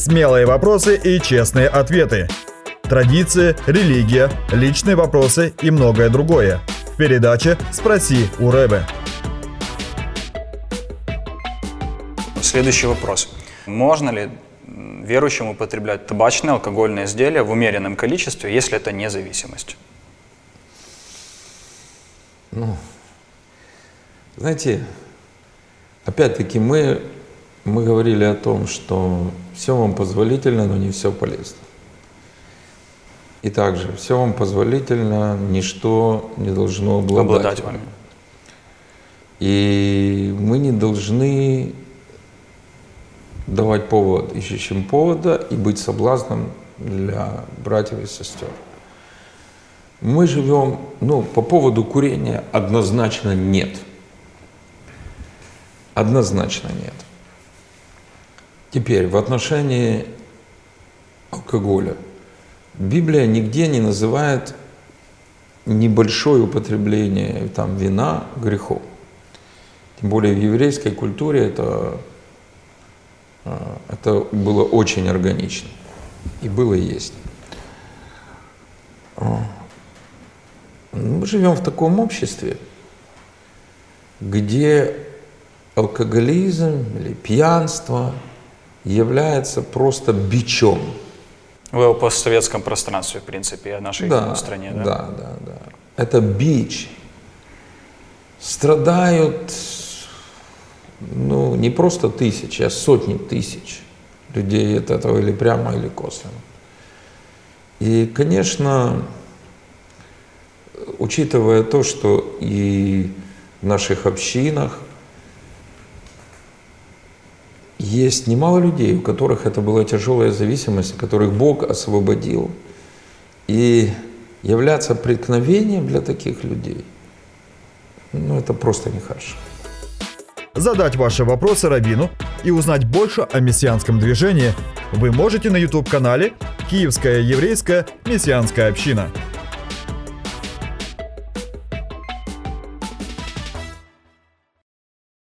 Смелые вопросы и честные ответы. Традиции, религия, личные вопросы и многое другое. В передаче «Спроси у Рэбе». Следующий вопрос. Можно ли верующим употреблять табачные алкогольные изделия в умеренном количестве, если это не зависимость? Ну, знаете, опять-таки мы, мы говорили о том, что все вам позволительно, но не все полезно. И также все вам позволительно, ничто не должно обладать, Обладать вами. И мы не должны давать повод ищущим повода и быть соблазном для братьев и сестер. Мы живем, ну, по поводу курения однозначно нет. Однозначно нет. Теперь, в отношении алкоголя. Библия нигде не называет небольшое употребление там, вина грехом. Тем более в еврейской культуре это, а, это было очень органично. И было и есть. А, Мы живем в таком обществе, где алкоголизм или пьянство является просто бичом. О постсоветском пространстве, в принципе, о нашей стране, да? Да, да, да. Это бич. Страдают, ну, не просто тысячи, а сотни тысяч людей от этого или прямо, или косвенно. И, конечно, учитывая то, что и в наших общинах есть немало людей, у которых это была тяжелая зависимость, которых Бог освободил. И являться преткновением для таких людей, ну это просто нехорошо. Задать ваши вопросы Равину и узнать больше о мессианском движении вы можете на YouTube-канале «Киевская еврейская мессианская община».